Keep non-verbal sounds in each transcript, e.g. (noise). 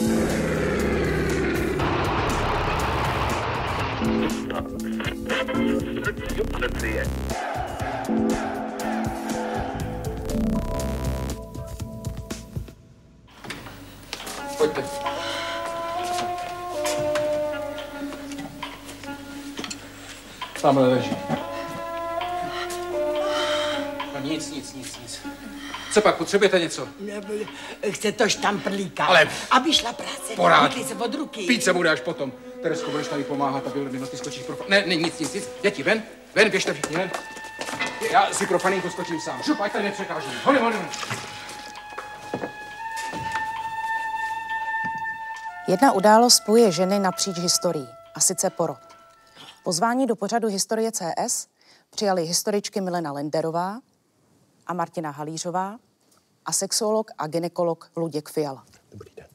Pojďte. Tamhle leží. No nic, nic, nic, nic. Co pak, potřebujete něco? Chce to štamprlíka. Ale- Aby šla práce. Porád. Se od ruky. Pít se bude až potom. Teresko, budeš tady pomáhat, aby Ludmila ty skočíš pro... Ne, ne, nic, nic, nic. Děti, ven, ven, běžte všichni, ven. Já si pro faninku skočím sám. Šup, ať tady nepřekážím. Honem, honem. Jedna událost spojuje ženy napříč historií, a sice porod. Pozvání do pořadu Historie CS přijali historičky Milena Lenderová a Martina Halířová a sexuolog a ginekolog Luděk Fiala. Dobrý den.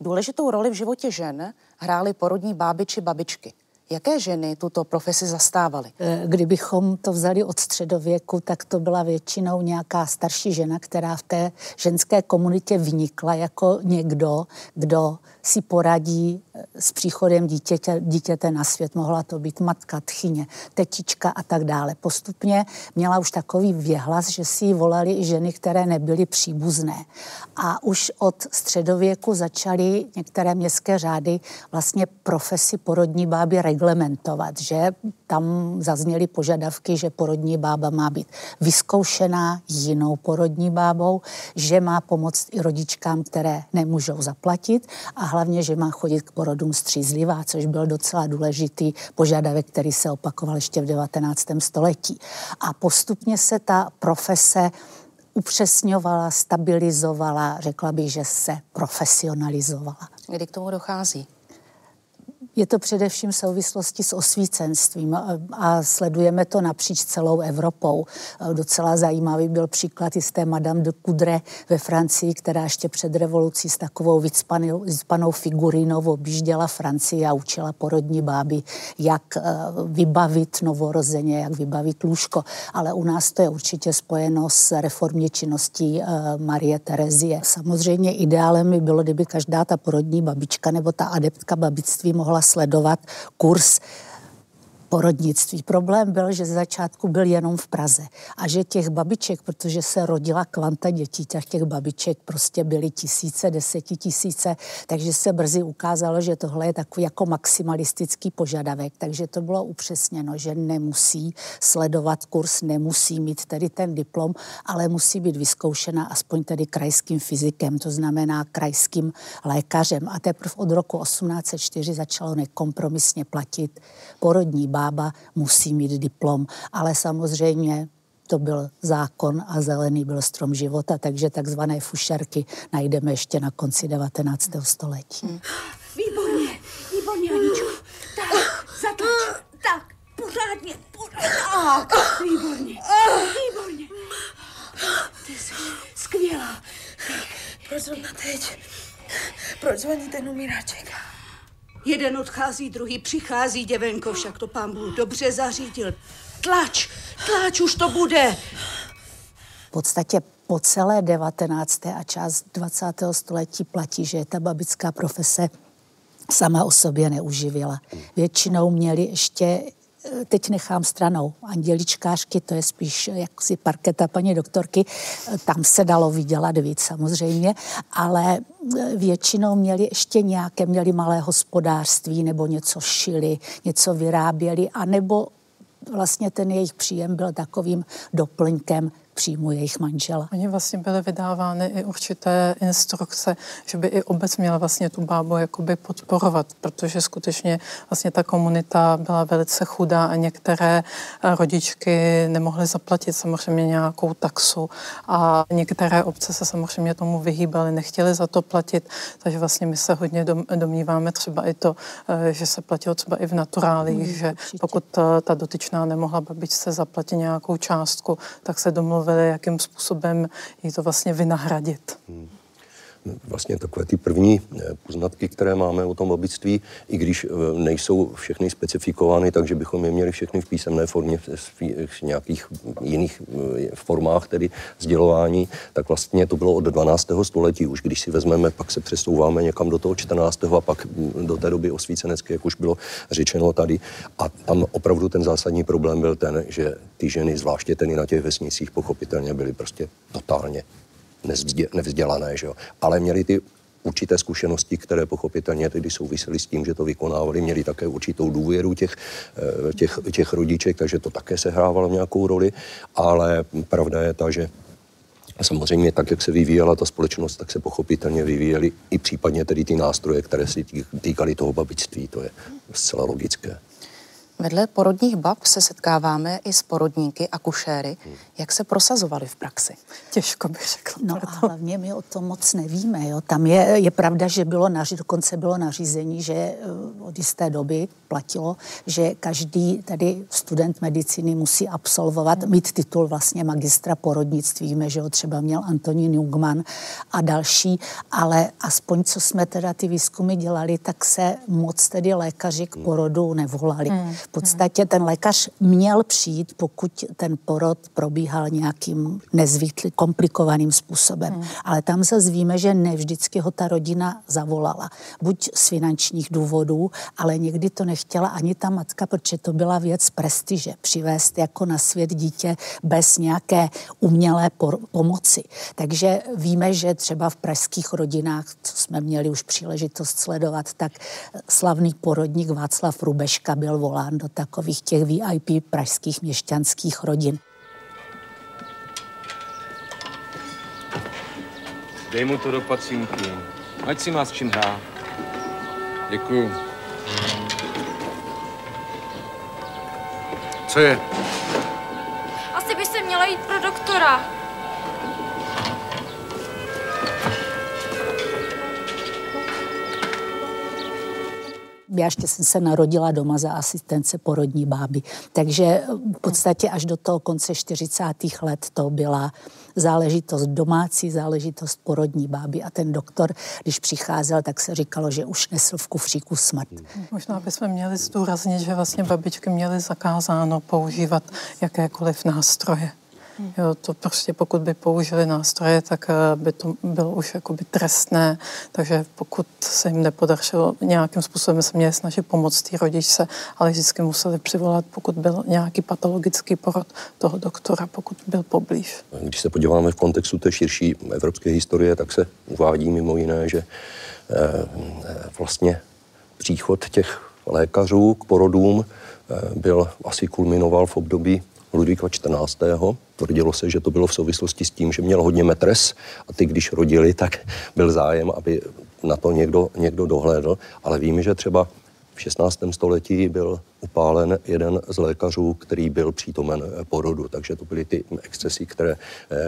Důležitou roli v životě žen hrály porodní báby či babičky. Jaké ženy tuto profesi zastávaly? Eh, Kdybychom to vzali od středověku, tak to byla většinou nějaká starší žena, která v té ženské komunitě vynikla jako někdo, kdo si poradí eh, s příchodem dítěte, dítěte na svět. Mohla to být matka, tchyně, tetička a tak dále. Postupně měla už takový věhlas, že si ji volali i ženy, které nebyly příbuzné. A už od středověku začaly některé městské řády vlastně profesi porodní báby reglementovat, že tam zazněly požadavky, že porodní bába má být vyzkoušená jinou porodní bábou, že má pomoct i rodičkám, které nemůžou zaplatit a hlavně, že má chodit k porodům střízlivá, což byl docela důležitý požadavek, který se opakoval ještě v 19. století. A postupně se ta profese upřesňovala, stabilizovala, řekla bych, že se profesionalizovala. Kdy k tomu dochází? Je to především v souvislosti s osvícenstvím a- sledujeme to napříč celou Evropou. Docela zajímavý byl příklad i z té Madame de Coudray ve Francii, která ještě před revolucí s takovou vycpanou figurínou objížděla Francii a učila porodní báby, jak e, vybavit novorozeně, jak vybavit lůžko. Ale u nás to je určitě spojeno s reformní činností e, Marie Terezie. Samozřejmě ideálem by bylo, kdyby každá ta porodní babička nebo ta adeptka babictví mohla sledovat kurz porodnictví. Problém byl, že ze začátku byl jenom v Praze a že těch babiček, protože se rodila kvanta dětí, těch, těch babiček prostě byly tisíce, desetitisíce, takže se brzy ukázalo, že tohle je takový jako maximalistický požadavek, takže to bylo upřesněno, že nemusí sledovat kurz, nemusí mít tedy ten diplom, ale musí být vyzkoušena aspoň tedy krajským fyzikem, to znamená krajským lékařem. A teprve od roku 1804 začalo nekompromisně platit porodní bába musí mít diplom, ale samozřejmě to byl zákon a zelený byl strom života, takže takzvané fušerky najdeme ještě na konci 19. století. Výborně, výborně, Aničko. Tak, zatlač. Tak, pořádně, pořádně. Tak, výborně, výborně. Ty jsi skvělá. Proč zrovna teď? Proč zvoní ten umíraček? Jeden odchází, druhý přichází, děvenko, však to pán Bůh dobře zařídil. Tlač, tlač, už to bude. V podstatě po celé 19. a část 20. století platí, že ta babická profese sama o sobě neuživila. Většinou měli ještě teď nechám stranou anděličkářky, to je spíš jaksi parketa paní doktorky, eh, tam se dalo vydělat víc samozřejmě, ale eh, většinou měli ještě nějaké, měli malé hospodářství nebo něco šili, něco vyráběli, anebo vlastně ten jejich příjem byl takovým doplňkem příjmu jejich manžela. Oni vlastně byly vydávány i určité instrukce, že by i obec měla vlastně tu bábu jakoby podporovat, protože skutečně vlastně ta komunita byla velice chudá a některé eh, rodičky nemohly zaplatit samozřejmě nějakou taxu a některé obce se samozřejmě tomu vyhýbaly, nechtěly za to platit, takže vlastně my se hodně dom- domníváme třeba i to, eh, že se platilo třeba i v naturálích, Mm, že určitě. pokud ta, ta dotyčná nemohla babičce zaplatit nějakou částku, tak se domluvili, jakým způsobem jí to vlastně vynahradit. Vlastně takové ty první eh, poznatky, které máme o tom babictví, i když eh, nejsou všechny specifikovány, takže bychom je měli všechny v písemné formě, v nějakých jiných eh, formách tedy sdělování, tak vlastně to bylo od 12. století už, když si vezmeme, pak se přesouváme někam do toho 14. a pak hm, do té doby osvícenecké, jak už bylo řečeno tady. A tam opravdu ten zásadní problém byl ten, že ty ženy, zvláště ten na těch vesnicích, pochopitelně byly prostě totálně nevzdělané, že jo? ale měli ty určité zkušenosti, které pochopitelně tedy souvisely s tím, že to vykonávali, měli také určitou důvěru těch, eh, těch, těch rodiček, takže to také sehrávalo nějakou roli, ale pravda je ta, že Samozřejmě tak, jak se vyvíjela ta společnost, tak se pochopitelně vyvíjely i případně tedy ty nástroje, které se týkaly toho babictví. To je zcela logické. Vedle porodních bab se setkáváme i s porodníky a kušéry. Jak se prosazovali v praxi? Těžko bych řekla. No a hlavně my o tom moc nevíme. Jo. Tam je, je pravda, že bylo naři, dokonce bylo nařízení, že eh, od jisté doby platilo, že každý tady student medicíny musí absolvovat, hmm. mít titul vlastně magistra porodnictví. Víme, že ho třeba měl Antonín Jungman a další, ale aspoň co jsme teda ty výzkumy dělali, tak se moc tedy lékaři k porodu nevolali. Hmm. V podstatě ten lékař měl přijít, pokud ten porod probíhal nějakým nezvyklým, komplikovaným způsobem. Hmm. Ale tam zase víme, že ne vždycky ho ta rodina zavolala. Buď z finančních důvodů, ale někdy to nechtěla ani ta matka, protože to byla věc prestiže. Přivést jako na svět dítě bez nějaké umělé pomoci. Takže víme, že třeba v pražských rodinách, co jsme měli už příležitost sledovat, tak slavný porodník Václav Rubeška byl volán do takových těch VIP pražských měšťanských rodin. Dej mu to do pacinky, ať si má s čím hrát. Děkuju. Co je? Asi by se měla jít pro doktora. Já ještě jsem se narodila doma za asistence porodní báby. Takže v podstatě až do toho konce 40. let to byla záležitost domácí, záležitost porodní báby a ten doktor, když přicházel, tak se říkalo, že už nesl v kufříku smrt. Možná bychom měli zdůraznit, že vlastně babičky měly zakázáno používat jakékoliv nástroje. Jo, to prostě pokud by použili nástroje, tak eh, by to bylo už jakoby trestné, takže pokud se jim nepodařilo nějakým způsobem se měli snažit pomoct té rodičce, ale vždycky museli přivolat, pokud byl nějaký patologický porod toho doktora, pokud byl poblíž. Když se podíváme v kontextu té širší evropské historie, tak se uvádí mimo jiné, že eh, vlastně příchod těch lékařů k porodům eh, byl asi kulminoval v období Ludvíka 14. Tvrdilo se, že to bylo v souvislosti s tím, že měl hodně metres a ty, když rodili, tak byl zájem, aby na to někdo, někdo dohlédl. Ale víme, že třeba v 16. století byl upálen jeden z lékařů, který byl přítomen porodu, takže to byly ty excesy, které,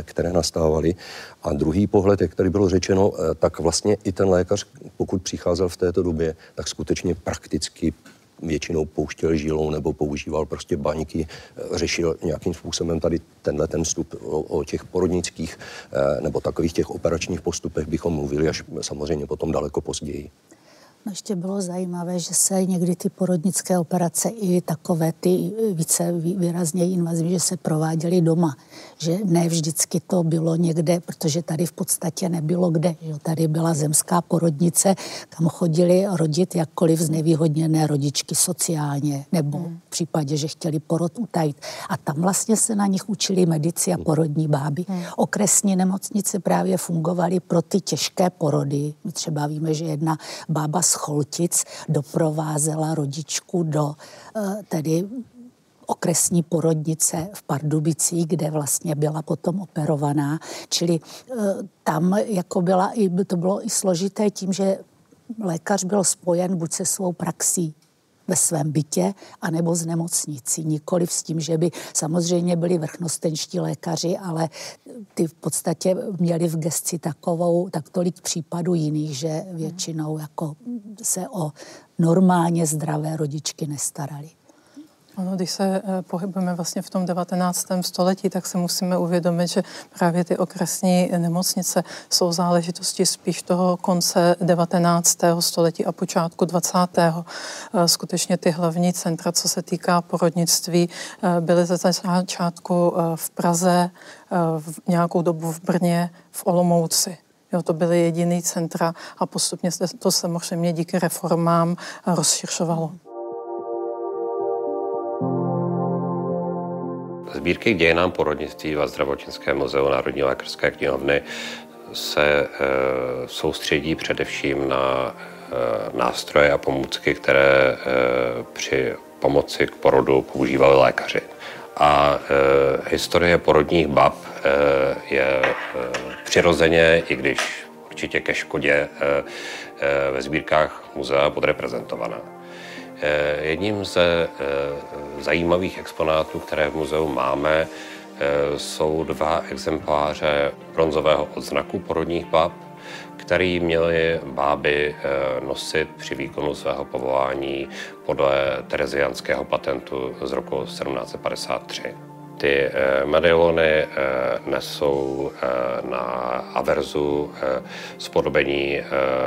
které nastávaly. A druhý pohled, jak tady bylo řečeno, tak vlastně i ten lékař, pokud přicházel v této době, tak skutečně prakticky většinou pouštěl žilou nebo používal prostě baňky, eh, řešil nějakým způsobem tady tenhle ten vstup o, o těch porodnických eh, nebo takových těch operačních postupech bychom mluvili až samozřejmě potom daleko později. No ještě bylo zajímavé, že se někdy ty porodnické operace i takové ty více výrazně invazivní, že se prováděly doma. Že ne vždycky to bylo někde, protože tady v podstatě nebylo kde. Že tady byla zemská porodnice, kam chodili rodit jakkoliv znevýhodněné rodičky sociálně, nebo hmm. v případě, že chtěli porod utajit. A tam vlastně se na nich učili medici a porodní báby. Hmm. Okresní nemocnice právě fungovaly pro ty těžké porody. My třeba víme, že jedna bába z Choltic doprovázela rodičku do eh, tedy okresní porodnice v Pardubicích, kde vlastně byla potom operovaná. Čili eh, tam jako byla, to bylo i složité tím, že lékař byl spojen buď se svou praxí ve svém bytě, anebo z nemocnicí. Nikoli s tím, že by samozřejmě byli vrchnostenští lékaři, ale ty v podstatě měli v gesci takovou, tak tolik případů jiných, že většinou jako se o normálně zdravé rodičky nestarali. Ano, když se eh, pohybujeme vlastně v tom 19. století, tak se musíme uvědomit, že právě ty okresní nemocnice jsou záležitosti spíš toho konce 19. století a počátku 20. Eh, skutečně ty hlavní centra, co se týká porodnictví, eh, byly ze začátku v Praze, v nějakou dobu v Brně, v Olomouci. Jo, to byly jediný centra a postupně se to samozřejmě díky reformám rozšiřovalo. Sbírky k dějinám porodnictví v zdravotnickém muzeu Národní lékařské knihovny se e, soustředí především na e, nástroje a pomůcky, které e, při pomoci k porodu používali lékaři. A e, historie porodních bab e, je e, přirozeně, i když určitě ke škodě, e, e, ve sbírkách muzea podreprezentovaná. Eh, jedním ze eh, zajímavých exponátů, které v muzeu máme, eh, jsou dva exempláře bronzového odznaku porodních bab, který měly báby nosit při výkonu svého povolání podle terezianského patentu z roku 1753. Ty medailony nesou na averzu spodobení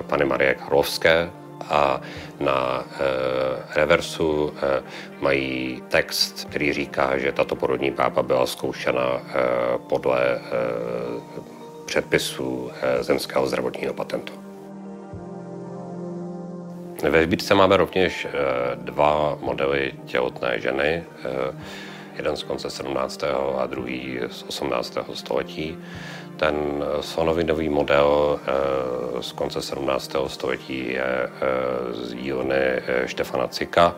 Pany Marie Karlovské, a na e, reversu e, mají text, který říká, že tato porodní pápa byla zkoušena e, podle předpisů zemského zdravotního patentu. Ve sbírce máme rovněž dva modely těhotné ženy, jeden z konce 17. a druhý z 18. století. Ten sonovinový model eh, z konce 17. století je eh, z dílny eh, Štefana Cika.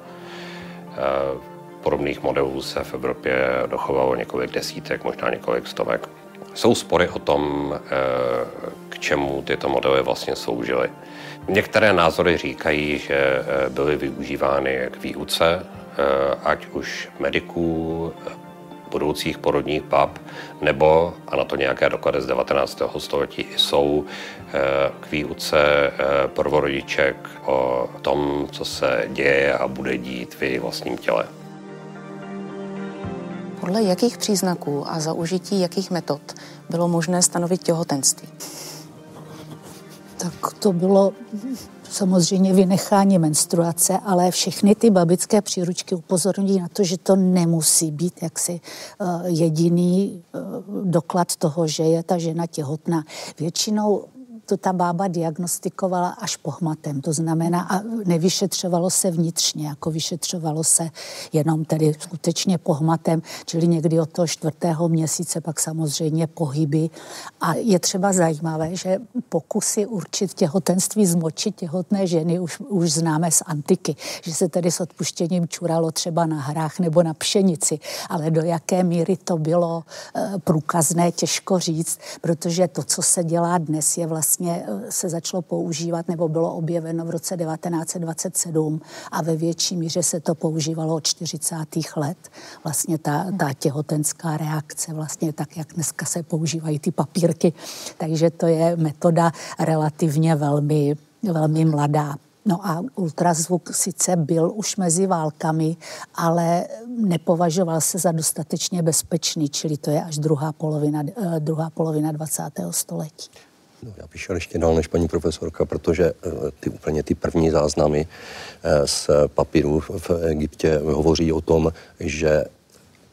Podobných modelů se v Evropě dochovalo několik desítek, možná několik stovek. Jsou spory o tom, k čemu tyto modely vlastně sloužily. Některé názory říkají, že byly využívány k výuce, ať už mediků, budoucích porodních pap, nebo, a na to nějaké doklady z 19. století jsou, eh, k výuce eh, prvorodiček o tom, co se děje a bude dít v jejich vlastním těle. Podle jakých příznaků a za užití jakých metod bylo možné stanovit těhotenství? Tak to bylo samozřejmě vynechání menstruace, ale všechny ty babické příručky upozorňují na to, že to nemusí být jaksi uh, jediný uh, doklad toho, že je ta žena těhotná. Většinou to ta bába diagnostikovala až pohmatem, to znamená a nevyšetřovalo se vnitřně, jako vyšetřovalo se jenom tedy skutečně pohmatem, čili někdy od toho čtvrtého měsíce pak samozřejmě pohyby. A je třeba zajímavé, že pokusy určit těhotenství, zmočit těhotné ženy už, už známe z antiky, že se tedy s odpuštěním čuralo třeba na hrách nebo na pšenici, ale do jaké míry to bylo e, průkazné, těžko říct, protože to, co se dělá dnes, je vlastně vlastně eh, se začalo používat nebo bylo objeveno v roce 1927 a ve větší míře se to používalo od 40. let. Vlastně ta, ta těhotenská reakce, vlastně tak, jak dneska se používají ty papírky. Takže to je metoda relativně velmi, velmi mladá. No a ultrazvuk sice byl už mezi válkami, ale nepovažoval se za dostatečně bezpečný, čili to je až druhá polovina, eh, druhá polovina 20. století. No, já bych šel ještě dál než paní profesorka, protože eh, ty úplně ty první záznamy eh, z papíru v Egyptě hovoří o tom, že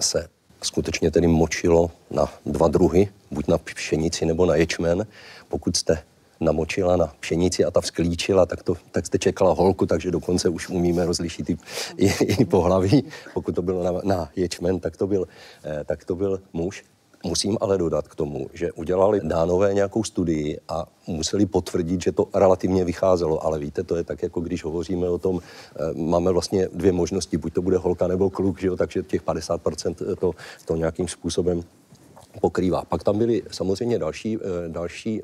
se skutečně tedy močilo na dva druhy, buď na pšenici nebo na ječmen. Pokud jste namočila na pšenici a ta vzklíčila, tak, to, tak jste čekala holku, takže dokonce už umíme rozlišit i, i, i pohlaví. Pokud to bylo na, na ječmen, tak to, byl, eh, tak to byl muž. Musím ale dodat k tomu, že udělali dánové nějakou studii a museli potvrdit, že to relativně vycházelo. Ale víte, to je tak, jako když hovoříme o tom, eh, máme vlastně dvě možnosti, buď to bude holka nebo kluk, že jo, takže těch 50% to, to nějakým způsobem pokrývá. Pak tam byly samozřejmě další, eh, další,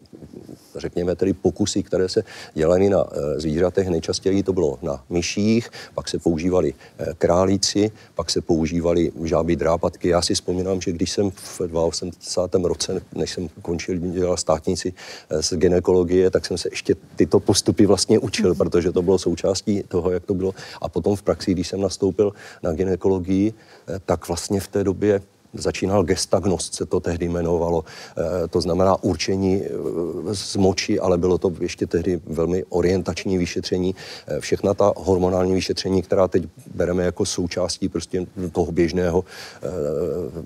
řekněme tedy pokusy, které se dělaly na eh, zvířatech. Nejčastěji to bylo na myších, pak se používali eh, králíci, pak se používali žáby drápatky. Já si vzpomínám, že když jsem v 82. roce, než jsem končil dělal státnici z ginekologie, tak jsem se ještě tyto postupy vlastně učil, mm. protože to bylo součástí toho, jak to bylo. A potom v praxi, když jsem nastoupil na ginekologii, tak vlastně v té době začínal gestagnost, se to tehdy jmenovalo, eh, to znamená určení eh, z moči, ale bylo to ještě tehdy velmi orientační vyšetření. Eh, všechna ta hormonální vyšetření, která teď bereme jako součástí prostě toho běžného,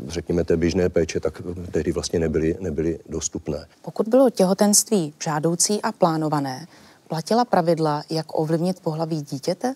řekněme té běžné péče, tak tehdy vlastně nebyly, nebyly dostupné. Pokud bylo těhotenství žádoucí a plánované, platila pravidla, jak ovlivnit pohlaví dítěte?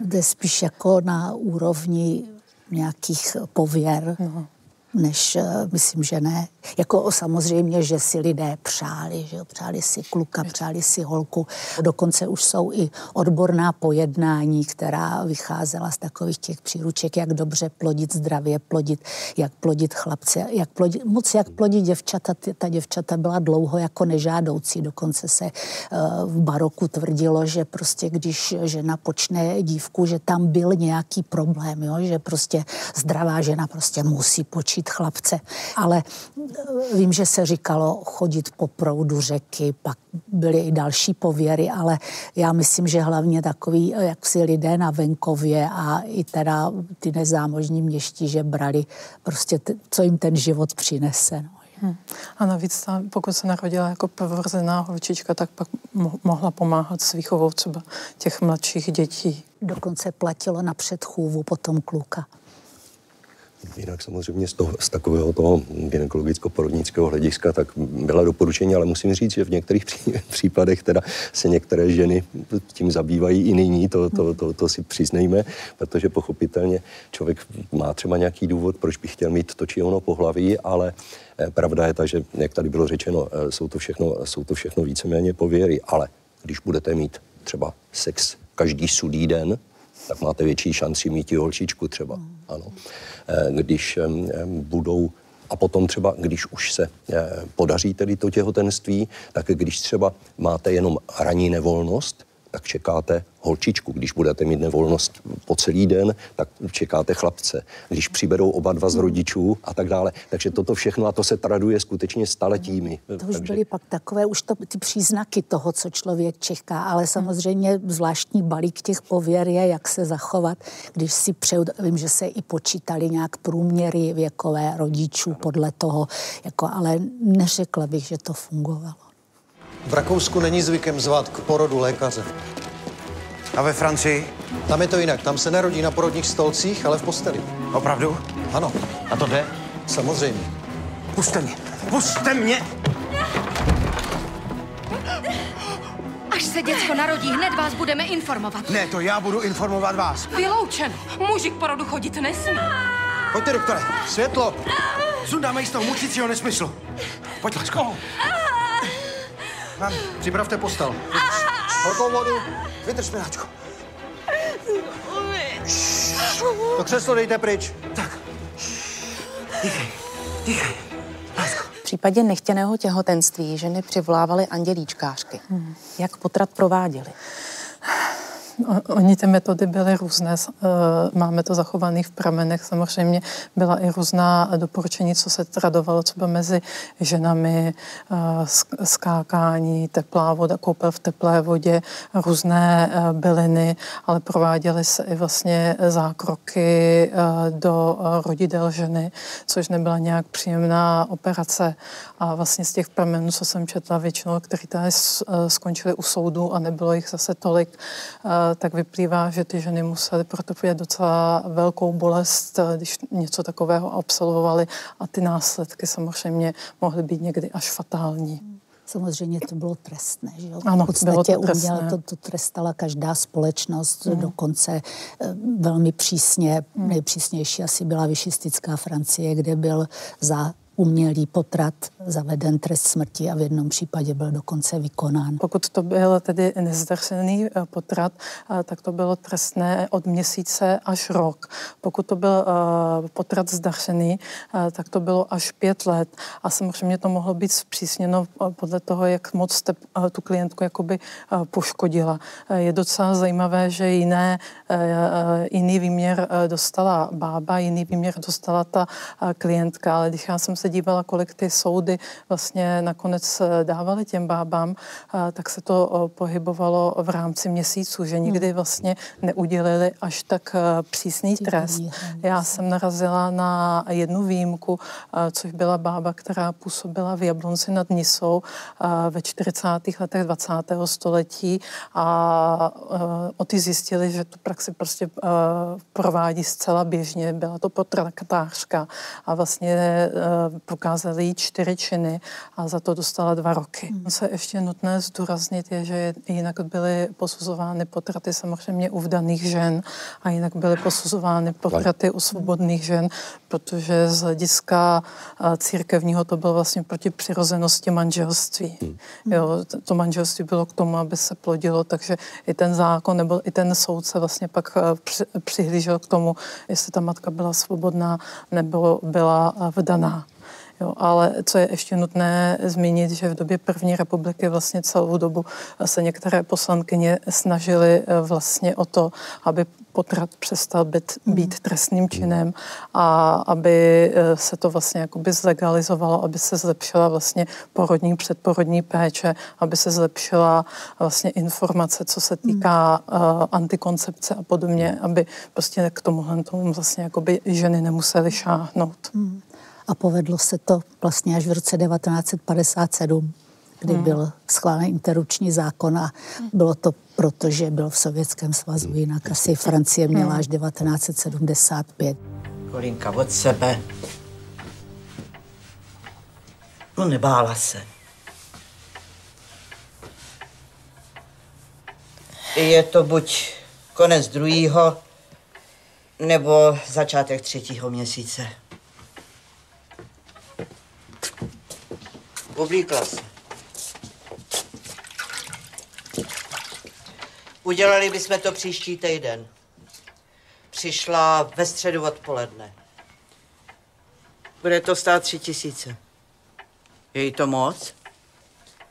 Jde spíš jako na úrovni nějakých pověr. No než eh, myslím, že ne. Jako samozřejmě, že si lidé přáli, že přáli si kluka, přáli si holku. Dokonce už jsou i odborná pojednání, která vycházela z takových těch příruček, jak dobře plodit zdravě, plodit, jak plodit chlapce, jak plodit, moc jak plodit děvčata. Ta děvčata byla dlouho jako nežádoucí. Dokonce se uh, v baroku tvrdilo, že prostě když žena počne dívku, že tam byl nějaký problém, jo? že prostě zdravá žena prostě musí počít učit chlapce. Ale eh, vím, že se říkalo chodit po proudu řeky, pak byly i další pověry, ale já myslím, že hlavně takový, eh, jak si lidé na venkově a i teda ty nezámožní měští, že brali prostě, t- co jim ten život přinese. No. Hmm. A navíc, ta, pokud se narodila jako prvorozená holčička, tak pak mo- mohla pomáhat s výchovou třeba těch mladších dětí. Dokonce platilo na předchůvu potom kluka. Jinak samozřejmě z, toho, z takového toho gynekologicko-porodnického hlediska tak byla doporučení, ale musím říct, že v některých pří, (laughs) případech teda se některé ženy tím zabývají i nyní, to, to, to, to si přiznejme, protože pochopitelně člověk má třeba nějaký důvod, proč by chtěl mít to či ono pohlaví, ale eh, pravda je ta, že jak tady bylo řečeno, eh, jsou to všechno, jsou to všechno víceméně pověry, ale když budete mít třeba sex každý sudý den, tak máte větší šanci mít i holčičku třeba. Ano. Eh, když budou a potom třeba, když už se eh, podaří tedy to těhotenství, tak když třeba máte jenom ranní nevolnost, tak čekáte holčičku. Když budete mít nevolnost po celý den, tak čekáte chlapce. Když přiberou oba dva z rodičů a tak dále. Takže toto všechno a to se traduje skutečně staletími. To už Takže... byly pak takové, už to, ty příznaky toho, co člověk čeká, ale samozřejmě zvláštní balík těch pověr je, jak se zachovat, když si přeju, vím, že se i počítali nějak průměry věkové rodičů podle toho, jako, ale neřekla bych, že to fungovalo. V Rakousku není zvykem zvat k porodu lékaře. A ve Francii? Tam je to jinak. Tam se nerodí na porodních stolcích, ale v posteli. Opravdu? Ano. A to jde? Samozřejmě. Puste mě! Puste mě! Až se děcko narodí, hned vás budeme informovat. Ne, to já budu informovat vás. Vyloučen. Muži k porodu chodit nesmí. Pojďte, doktore. Světlo. Sundáme jí z toho mučícího nesmyslu. Pojď, lásko. Mám, připravte postel. Horkou vodu. Vydrž, miláčku. To křeslo dejte pryč. Tak. Dýchej, dýchej. V případě nechtěného těhotenství ženy přivlávaly andělíčkářky. Hmm. Jak potrat prováděli? Oni ty metody byly různé, eh, máme to zachované v pramenech, samozřejmě byla i různá doporučení, co se tradovalo třeba mezi ženami, eh, skákání, teplá voda, koupel v teplé vodě, různé eh, byliny, ale prováděly se i vlastně zákroky do rodidel ženy, což nebyla nějak příjemná operace. A vlastně z těch pramenů, co jsem četla, většinou, které tady skončily u soudu a nebylo jich zase tolik, tak vyplývá, že ty ženy musely protrpět docela velkou bolest, když něco takového absolvovali a ty následky samozřejmě mohly být někdy až fatální. Samozřejmě to bylo trestné. Že jo? Ano, v podstatě bylo to trestné. uměle to, to trestala každá společnost, mm. dokonce eh, velmi přísně, nejpřísnější asi byla vyšistická Francie, kde byl za umělý potrat zaveden trest smrti a v jednom případě byl dokonce vykonán. Pokud to byl tedy nezdařený eh, potrat, eh, tak to bylo trestné od měsíce až rok. Pokud to byl eh, potrat zdařený, tak to bylo až pět let. A samozřejmě to mohlo být zpřísněno podle toho, jak moc jste tu klientku jakoby poškodila. Je docela zajímavé, že jiné, jiný výměr dostala bába, jiný výměr dostala ta klientka, ale když já jsem se dívala, kolik ty soudy vlastně nakonec dávaly těm bábám, tak se to pohybovalo v rámci měsíců, že nikdy hmm. vlastně neudělili až tak přísný trest. Já jsem narazila na jednu výjimku, což byla bába, která působila v Jablonci nad Nisou ve 40. letech 20. století a o ty zjistili, že tu praxi prostě provádí zcela běžně. Byla to potrakářka a vlastně prokázali jí čtyři činy a za to dostala dva roky. Hmm. Co je ještě nutné zdůraznit je, že jinak byly posuzovány potraty samozřejmě u vdaných žen a jinak byly posuzovány potraty u svobodných žen, protože z hlediska církevního to bylo vlastně proti přirozenosti manželství. Hmm. Jo, to manželství bylo k tomu, aby se plodilo, takže i ten zákon nebo i ten soudce vlastně pak přihlížel k tomu, jestli ta matka byla svobodná nebo byla vdaná. Jo, ale co je ještě nutné zmínit, že v době první republiky vlastně celou dobu se některé poslankyně snažily eh, vlastně o to, aby potrat přestal být, mhm. být trestným činem a aby eh, se to vlastně jakoby zlegalizovalo, aby se zlepšila vlastně porodní, předporodní péče, aby se zlepšila vlastně informace, co se týká uh, antikoncepce a podobně, aby prostě k tomuhle tomu vlastně jakoby ženy nemusely šáhnout. Mm a povedlo se to vlastně až v roce 1957, kdy hmm. byl schválen interrupční zákon a bylo to proto, že byl v Sovětském svazu, jinak asi Francie měla až 1975. Kolinka od sebe. No nebála se. Je to buď konec druhého, nebo začátek třetího měsíce. Oblíkla se. Udělali bychom to příští týden. Přišla ve středu odpoledne. Bude to stát tři tisíce. Je jí to moc?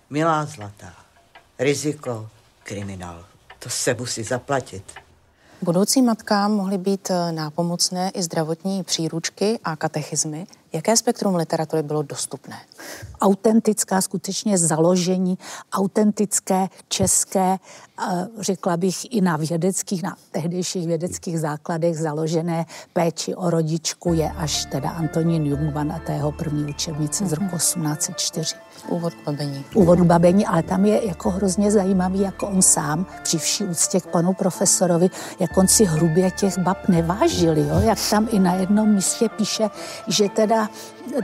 Milá zlatá. Riziko, kriminál. To se musí zaplatit. Budoucím matkám mohly být eh, nápomocné i zdravotní příručky a katechismy. Jaké spektrum literatury bylo dostupné? Autentická skutečně založení, autentické, české, eh, řekla bych i na vědeckých, na tehdejších vědeckých základech založené péči o rodičku je až teda Antonín Jungmann a tého první učebnice z roku 1804. Mhm. Úvod k babení. Úvod k babení, ale tam je jako hrozně zajímavý, jako on sám, při vší úctě k panu profesorovi, jak on si hrubě těch bab nevážil, jo? jak tam i na jednom místě píše, že teda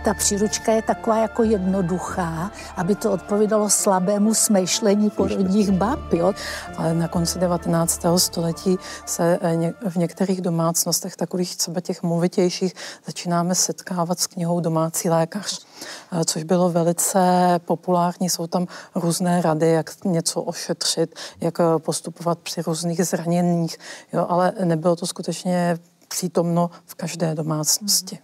ta příručka je taková jako jednoduchá, aby to odpovídalo slabému smýšlení porodních bab. Jo? Ale na konci 19. století se eh, v některých domácnostech, takových třeba těch movitějších, začínáme setkávat s knihou Domácí lékař, eh, což bylo velice populární. Jsou tam různé rady, jak něco ošetřit, jak eh, postupovat při různých zraněních, jo? ale nebylo to skutečně přítomno v každé domácnosti.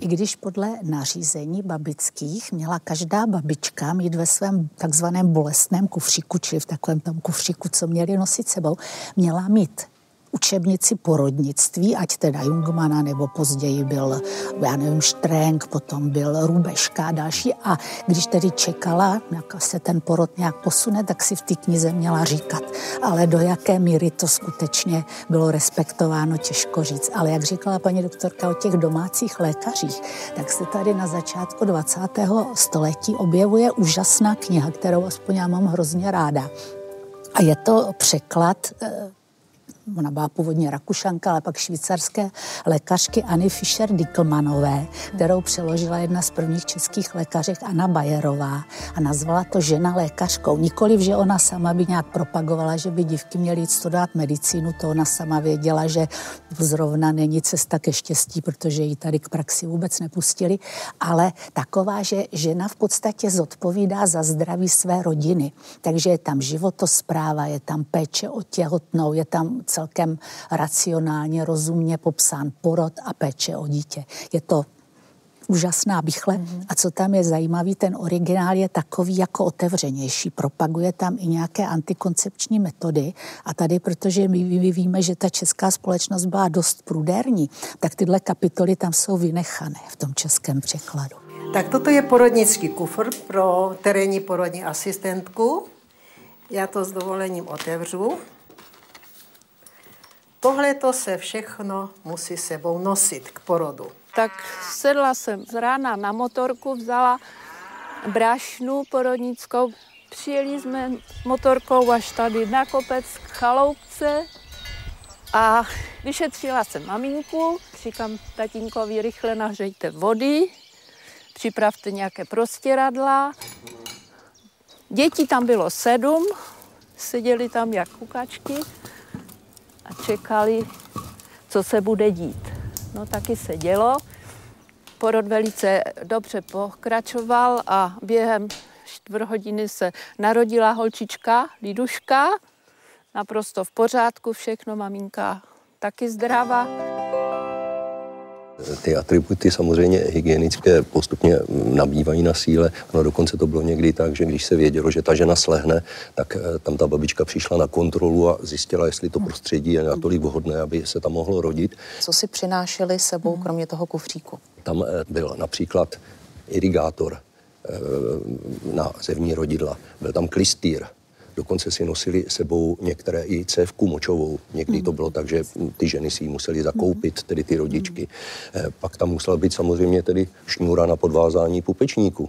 I když podle nařízení babických měla každá babička mít ve svém takzvaném bolestném kufříku, čili v takovém tom kufříku, co měli nosit sebou, měla mít učebnici porodnictví, ať teda Jungmana, nebo později byl, já nevím, Štrenk, potom byl Rubeška a další. A když tedy čekala, jak se ten porod nějak posune, tak si v té knize měla říkat. Ale do jaké míry to skutečně bylo respektováno, těžko říct. Ale jak říkala paní doktorka o těch domácích lékařích, tak se tady na začátku 20. století objevuje úžasná kniha, kterou aspoň já mám hrozně ráda. A je to překlad eh, ona byla původně Rakušanka, ale pak švýcarské lékařky Anny Fischer Dickelmanové, kterou přeložila jedna z prvních českých lékařek Anna Bajerová a nazvala to žena lékařkou. Nikoliv, že ona sama by nějak propagovala, že by dívky měly jít studovat medicínu, to ona sama věděla, že zrovna není cesta ke štěstí, protože ji tady k praxi vůbec nepustili, ale taková, že žena v podstatě zodpovídá za zdraví své rodiny. Takže je tam životospráva, je tam péče o těhotnou, je tam celkem racionálně, rozumně popsán porod a péče o dítě. Je to úžasná bychle. Mm-hmm. A co tam je zajímavý, ten originál je takový jako otevřenější. Propaguje tam i nějaké antikoncepční metody. A tady, protože my, my víme, že ta česká společnost byla dost prudérní, tak tyhle kapitoly tam jsou vynechané v tom českém překladu. Tak toto je porodnický kufr pro terénní porodní asistentku. Já to s dovolením otevřu. Tohle to se všechno musí sebou nosit k porodu. Tak sedla jsem z rána na motorku, vzala brašnu porodnickou, přijeli jsme motorkou až tady na kopec k chaloupce a vyšetřila jsem maminku, říkám tatínkovi, rychle nahřejte vody, připravte nějaké prostěradla. Dětí tam bylo sedm, seděli tam jak kukačky a čekali, co se bude dít. No taky se dělo. Porod velice dobře pokračoval a během čtvrt hodiny se narodila holčička, Liduška, naprosto v pořádku, všechno, maminka taky zdravá. Ty atributy samozřejmě hygienické postupně nabývají na síle. No dokonce to bylo někdy tak, že když se vědělo, že ta žena slehne, tak eh, tam ta babička přišla na kontrolu a zjistila, jestli to prostředí je natolik vhodné, aby se tam mohlo rodit. Co si přinášeli sebou, kromě toho kufříku? Tam eh, byl například irigátor eh, na zevní rodidla, byl tam klistýr, Dokonce si nosili sebou některé i cévku močovou. Někdy to bylo tak, že ty ženy si ji museli zakoupit, tedy ty rodičky. Eh, pak tam musela být samozřejmě tedy šňůra na podvázání pupečníku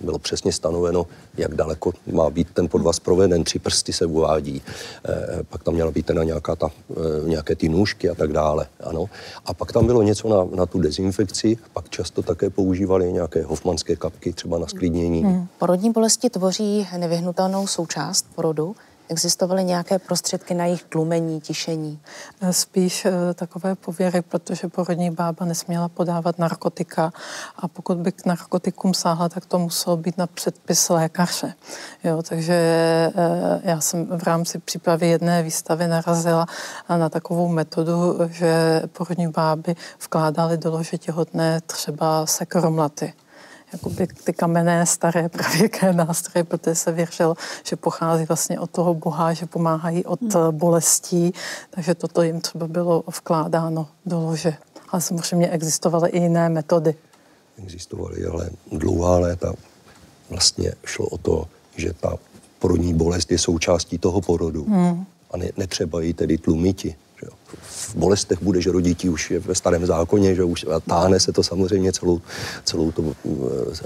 bylo přesně stanoveno, jak daleko má být ten podvaz proveden, tři prsty se uvádí, e, pak tam měla být teda nějaká ta, e, nějaké ty nůžky a tak dále, ano. A pak tam bylo něco na, na tu dezinfekci, pak často také používali nějaké hofmanské kapky, třeba na sklidnění. Hmm. Porodní bolesti tvoří nevyhnutelnou součást porodu. Existovaly nějaké prostředky na jejich tlumení, tišení? Eh, spíš eh, takové pověry, protože porodní bába nesměla podávat narkotika a pokud by k narkotikům sáhla, tak to muselo být na předpis lékaře. Jo, takže eh, já jsem v rámci přípravy jedné výstavy narazila na takovou metodu, že porodní báby vkládaly do lože těhotné třeba sekromlaty jakoby ty kamenné staré (laughs) pravěké nástroje, protože se věřilo, že pochází vlastně od toho Boha, že pomáhají od hmm. bolestí, takže toto jim třeba bylo vkládáno do lože. Ale samozřejmě existovaly i jiné metody. Existovaly, ale dlouhá léta vlastně šlo o to, že ta porodní bolest je součástí toho porodu. Hmm. A ne, netřeba ji tedy tlumiti v bolestech budeš rodití už je ve starém zákoně, že už táhne se to samozřejmě celou, celou, to,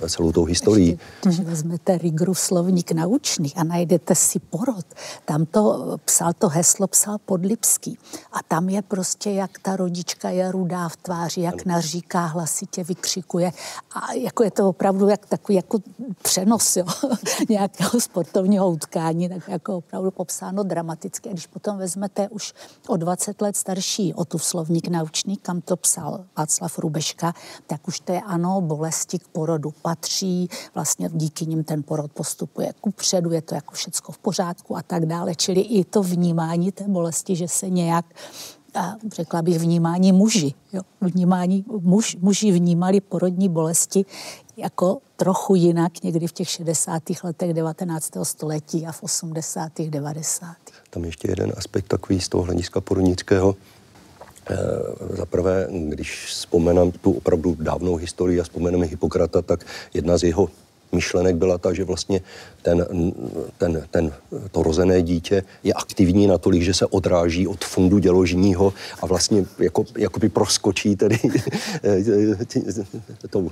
celou tou historií. Když vezmete Rigru slovník naučný a najdete si porod, tam to psal to heslo, psal Podlipský. A tam je prostě, jak ta rodička je rudá v tváři, jak naříká, hlasitě vykřikuje. A jako je to opravdu jak takový jako přenos jo, (laughs) nějakého sportovního utkání, tak jako opravdu popsáno dramaticky. A když potom vezmete už o 20 let starší o tu slovník naučný, kam to psal Václav Rubeška, tak už to je ano, bolesti k porodu patří, vlastně díky nim ten porod postupuje kupředu, je to jako všecko v pořádku a tak dále. Čili i to vnímání té bolesti, že se nějak a řekla bych vnímání muži. Jo. Vnímání, muž, muži vnímali porodní bolesti jako trochu jinak někdy v těch 60. letech 19. století a v 80. 90. Tam ještě jeden aspekt takový z toho hlediska porodnického. E, Za prvé, když vzpomenám tu opravdu dávnou historii a vzpomeneme Hippokrata, tak jedna z jeho myšlenek byla ta, že vlastně ten, ten, ten, to rozené dítě je aktivní natolik, že se odráží od fundu děložního a vlastně jako, jakoby proskočí tedy (laughs) tou,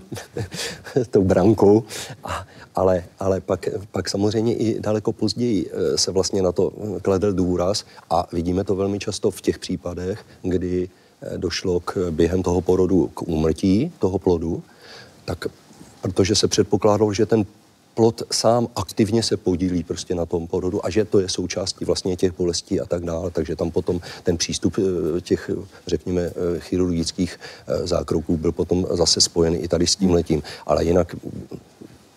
(laughs) tou brankou. A, ale, ale pak, pak samozřejmě i daleko později eh, se vlastně na to kladl důraz a vidíme to velmi často v těch případech, kdy eh, došlo k, během toho porodu k úmrtí toho plodu, tak protože se předpokládalo, že ten plod sám aktivně se podílí prostě na tom porodu a že to je součástí vlastně těch bolestí a tak dále. Takže tam potom ten přístup eh, těch, řekněme, eh, chirurgických eh, zákroků byl potom zase spojený i tady s tím letím. Ale jinak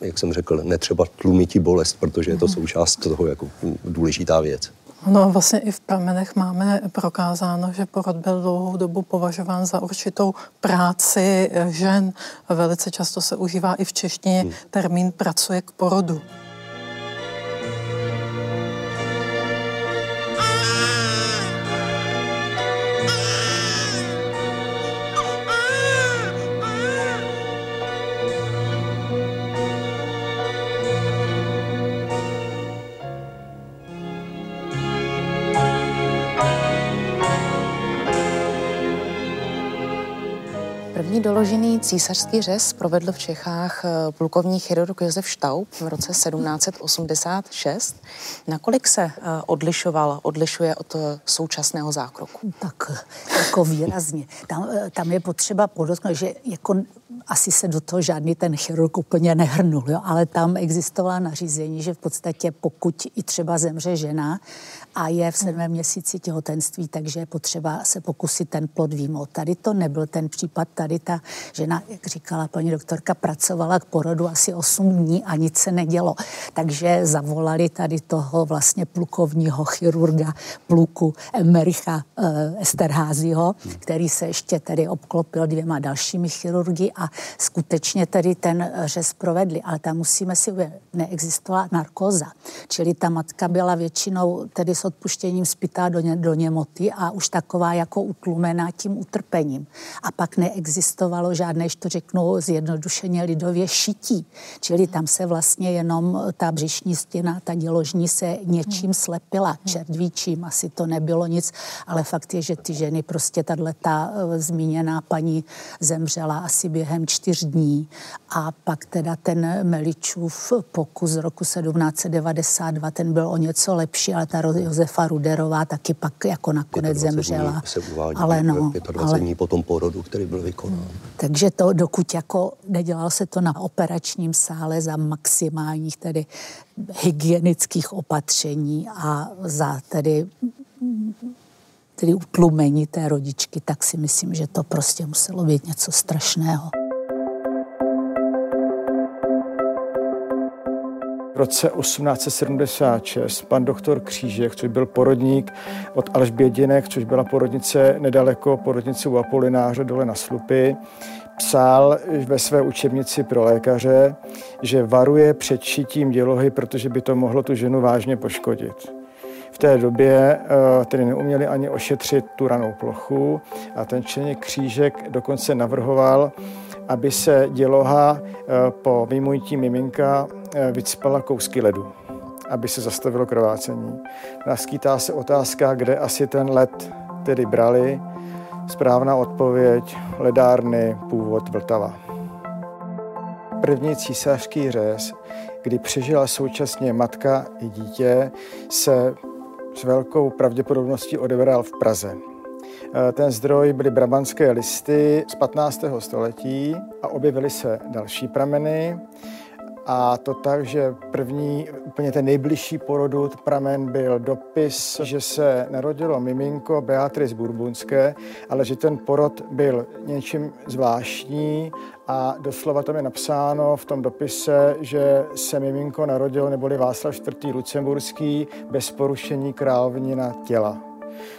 jak jsem řekl, netřeba tlumit bolest, protože je to mhm. součást toho jako důležitá věc. No vlastně i v pramenech máme prokázáno, že porod byl dlouhou dobu považován za určitou práci žen. Velice často se užívá i v češtině hmm. termín pracuje k porodu. Císařský řez provedl v Čechách eh, plukovní chirurg Josef Štaub v roce 1786. Nakolik se eh, odlišoval, odlišuje od eh, současného zákroku? Tak jako výrazně. Tam, tam je potřeba podotknout, že jako asi se do toho žádný ten chirurg úplně nehrnul, jo? ale tam existovala nařízení, že v podstatě pokud i třeba zemře žena a je v sedmém měsíci těhotenství, takže je potřeba se pokusit ten plod výmout. Tady to nebyl ten případ, tady ta žena, jak říkala paní doktorka, pracovala k porodu asi 8 dní a nic se nedělo. Takže zavolali tady toho vlastně plukovního chirurga pluku Emericha e, Esterházyho, který se ještě tedy obklopil dvěma dalšími chirurgy a skutečně tedy ten řez provedli. Ale tam musíme si uvědomit, neexistovala narkóza. Čili ta matka byla většinou tedy s odpuštěním spytá do, ně, do němoty a už taková jako utlumená tím utrpením. A pak neexistovalo žádné, že to řeknu zjednodušeně lidově, šití. Čili tam se vlastně jenom ta břišní stěna, ta děložní se něčím slepila, čerdvíčím, asi to nebylo nic, ale fakt je, že ty ženy, prostě tato uh, zmíněná paní zemřela asi během čtyř dní a pak teda ten Meličův pokus z roku 1792, ten byl o něco lepší, ale ta Josefa Ruderová taky pak jako nakonec zemřela. Se uvádí ale no, 25 ale... dní po tom porodu, který byl vykonán. Takže to, dokud jako nedělalo se to na operačním sále za maximálních tedy hygienických opatření a za tedy tedy utlumení té rodičky, tak si myslím, že to prostě muselo být něco strašného. roce 1876 pan doktor Křížek, což byl porodník od Alžbědinek, což byla porodnice nedaleko porodnice u Apolináře dole na Slupy, psal ve své učebnici pro lékaře, že varuje před šitím dělohy, protože by to mohlo tu ženu vážně poškodit. V té době eh, tedy neuměli ani ošetřit tu ranou plochu a ten členěk Křížek dokonce navrhoval, aby se děloha eh, po vymujití miminka eh, vycpala kousky ledu, aby se zastavilo krvácení. Naskýtá se otázka, kde asi ten led tedy brali. Správná odpověď ledárny, původ Vltava. První císařský řez, kdy přežila současně matka i dítě, se s velkou pravděpodobností odehrál v Praze. Eh, ten zdroj byly brabanské listy z 15. století a objevily se další prameny. A to tak, že první, úplně ten nejbližší porodu pramen byl dopis, že se narodilo miminko Beatrice Burbunské, ale že ten porod byl něčím zvláštní a doslova tam je napsáno v tom dopise, že se miminko narodilo neboli Václav IV. Lucemburský bez porušení královnina těla.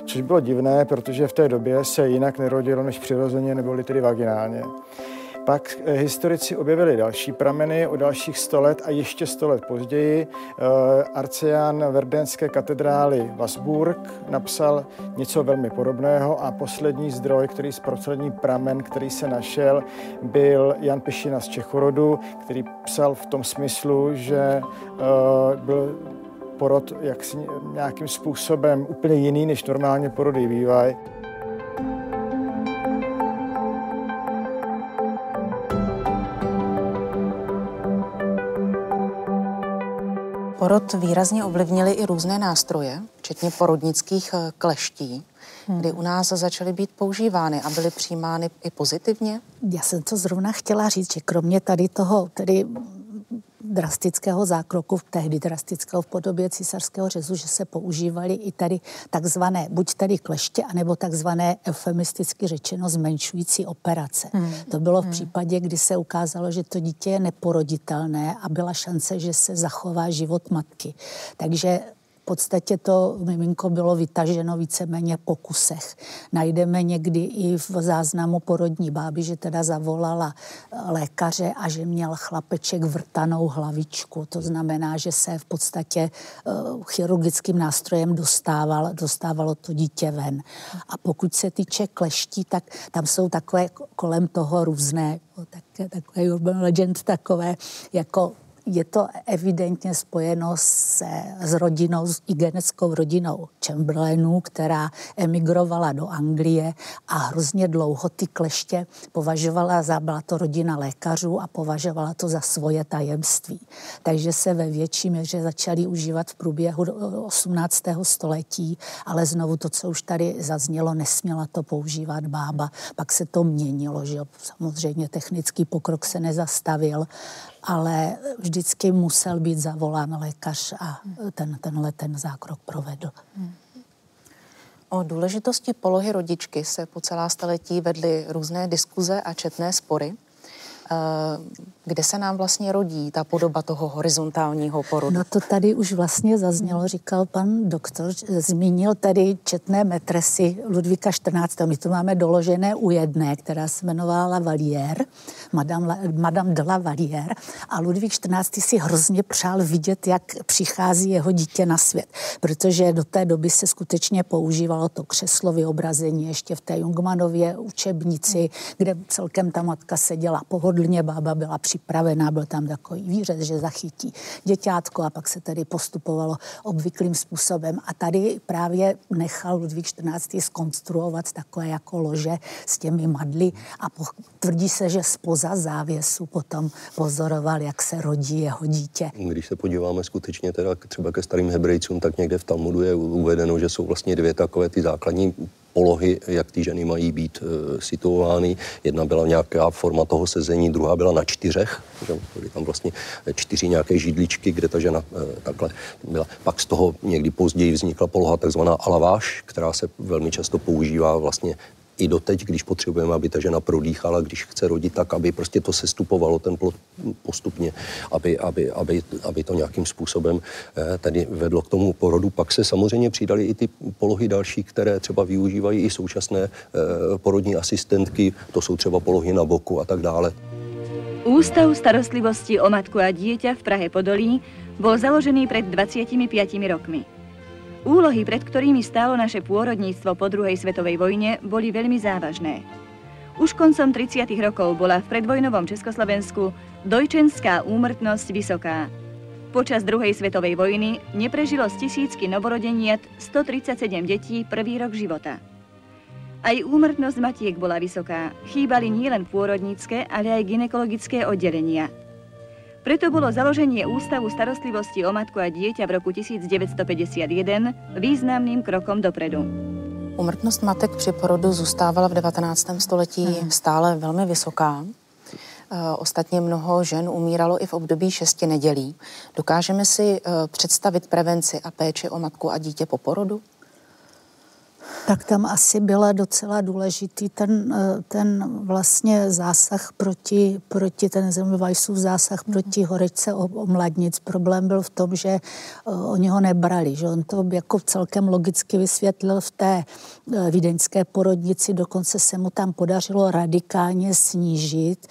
Což bylo divné, protože v té době se jinak nerodilo než přirozeně neboli tedy vaginálně. Pak eh, historici objevili další prameny o dalších 100 let a ještě 100 let později. Eh, Arcián Verdenské katedrály Vasburg napsal něco velmi podobného a poslední zdroj, který poslední pramen, který se našel, byl Jan Pešina z Čechorodu, který psal v tom smyslu, že eh, byl porod jaksi nějakým způsobem úplně jiný, než normálně porody bývají. Porod výrazně ovlivnili i různé nástroje, včetně porodnických eh, kleští, hmm. kdy u nás začaly být používány a byly přijímány i pozitivně? Já jsem to zrovna chtěla říct, že kromě tady toho, tedy drastického zákroku, tehdy drastického v podobě císařského řezu, že se používaly i tady takzvané, buď tady kleště, anebo takzvané eufemisticky řečeno zmenšující operace. Hmm. To bylo v hmm. případě, kdy se ukázalo, že to dítě je neporoditelné a byla šance, že se zachová život matky. Takže podstatě to miminko bylo vytaženo víceméně po kusech. Najdeme někdy i v záznamu porodní báby, že teda zavolala lékaře a že měl chlapeček vrtanou hlavičku. To znamená, že se v podstatě uh, chirurgickým nástrojem dostával, dostávalo to dítě ven. A pokud se týče kleští, tak tam jsou takové kolem toho různé, tak, takové urban legend takové, jako je to evidentně spojeno se, s rodinou, s igeneckou rodinou Chamberlainů, která emigrovala do Anglie a hrozně dlouho ty kleště považovala za, byla to rodina lékařů a považovala to za svoje tajemství. Takže se ve větší měře začaly užívat v průběhu 18. století, ale znovu to, co už tady zaznělo, nesměla to používat bába. Pak se to měnilo, že samozřejmě technický pokrok se nezastavil ale vždycky musel být zavolán lékař a ten, tenhle ten zákrok provedl. O důležitosti polohy rodičky se po celá staletí vedly různé diskuze a četné spory. Eh, kde se nám vlastně rodí ta podoba toho horizontálního porodu? No to tady už vlastně zaznělo, říkal pan doktor, zmínil tady četné metresy Ludvíka 14. My tu máme doložené u jedné, která se jmenovala Valier, Madame, Madame de la Valier a Ludvík 14. si hrozně přál vidět, jak přichází jeho dítě na svět, protože do té doby se skutečně používalo to křeslo vyobrazení ještě v té Jungmanově učebnici, kde celkem ta matka seděla pohodlně, bába byla připravená, byl tam takový výřez, že zachytí děťátko a pak se tedy postupovalo obvyklým způsobem. A tady právě nechal Ludvík XIV. skonstruovat takové jako lože s těmi madly a tvrdí se, že spoza závěsu potom pozoroval, jak se rodí jeho dítě. Když se podíváme skutečně teda třeba ke starým hebrejcům, tak někde v Talmudu je uvedeno, že jsou vlastně dvě takové ty základní polohy, jak ty ženy mají být e, situovány. Jedna byla nějaká forma toho sezení, druhá byla na čtyřech, že byly tam vlastně čtyři nějaké židličky, kde ta žena e, takhle byla. Pak z toho někdy později vznikla poloha takzvaná alaváš, která se velmi často používá vlastně i doteď, když potřebujeme, aby ta žena prodýchala, když chce rodit, tak aby prostě to sestupovalo ten plod postupně, aby, aby, aby, aby to nějakým způsobem eh, tedy vedlo k tomu porodu. Pak se samozřejmě přidali i ty polohy další, které třeba využívají i současné eh, porodní asistentky, to jsou třeba polohy na boku a tak dále. Ústav starostlivosti o matku a dieťa v Prahe Podolí bol založený pred 25 rokmi. Úlohy, pred ktorými stálo naše pôrodníctvo po druhej svetovej vojne, boli veľmi závažné. Už koncom 30. rokov bola v predvojnovom Československu dojčenská úmrtnosť vysoká. Počas druhej svetovej vojny neprežilo z tisícky novorodeniat 137 detí prvý rok života. Aj úmrtnosť matiek bola vysoká. Chýbali nielen pôrodnícke, ale aj ginekologické oddelenia – preto bolo založenie Ústavu starostlivosti o matku a dieťa v roku 1951 významným krokom dopredu. Umrtnost matek při porodu zůstávala v 19. století hmm. stále velmi vysoká. Eh, ostatně mnoho žen umíralo i v období šesti nedělí. Dokážeme si eh, představit prevenci a péči o matku a dítě po porodu? Tak tam asi byla docela důležitý ten, eh, ten vlastně zásah proti, proti ten Zemlvajsův zásah proti horečce o, o mladnic. Problém byl v tom, že uh, oni ho nebrali, že on to jako celkem logicky vysvětlil v té uh, vídeňské porodnici, dokonce se mu tam podařilo radikálně snížit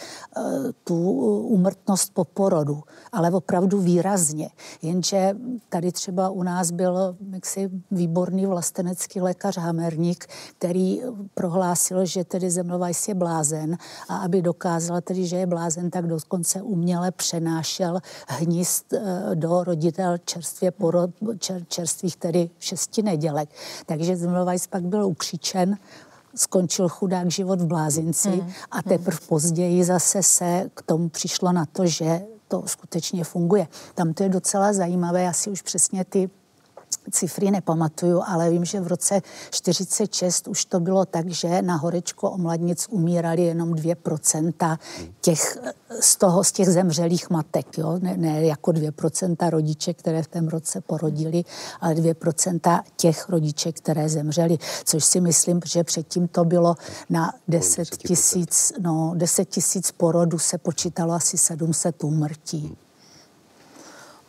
tu úmrtnost po porodu, ale opravdu výrazně. Jenže tady třeba u nás byl jaksi výborný vlastenecký lékař Hamerník, který prohlásil, že tedy Zemlvajs je blázen a aby dokázal tedy, že je blázen, tak dokonce uměle přenášel hnízd eh, do roditel čerstvě porod, čer, čerstvých tedy šesti nedělek. Takže Zemlvajs pak byl ukřičen skončil chudák život v blázinci hmm. a teprve později zase se k tomu přišlo na to, že to skutečně funguje. Tam to je docela zajímavé, já si už přesně ty cifry nepamatuju, ale vím, že v roce 46 už to bylo tak, že na horečku omladnic umírali jenom 2% těch, z toho, z těch zemřelých matek, jo? Ne, ne jako 2% rodiče, které v tom roce porodili, ale 2% těch rodiček, které zemřeli, což si myslím, že předtím to bylo na 10 tisíc, no 10 tisíc porodů se počítalo asi 700 úmrtí.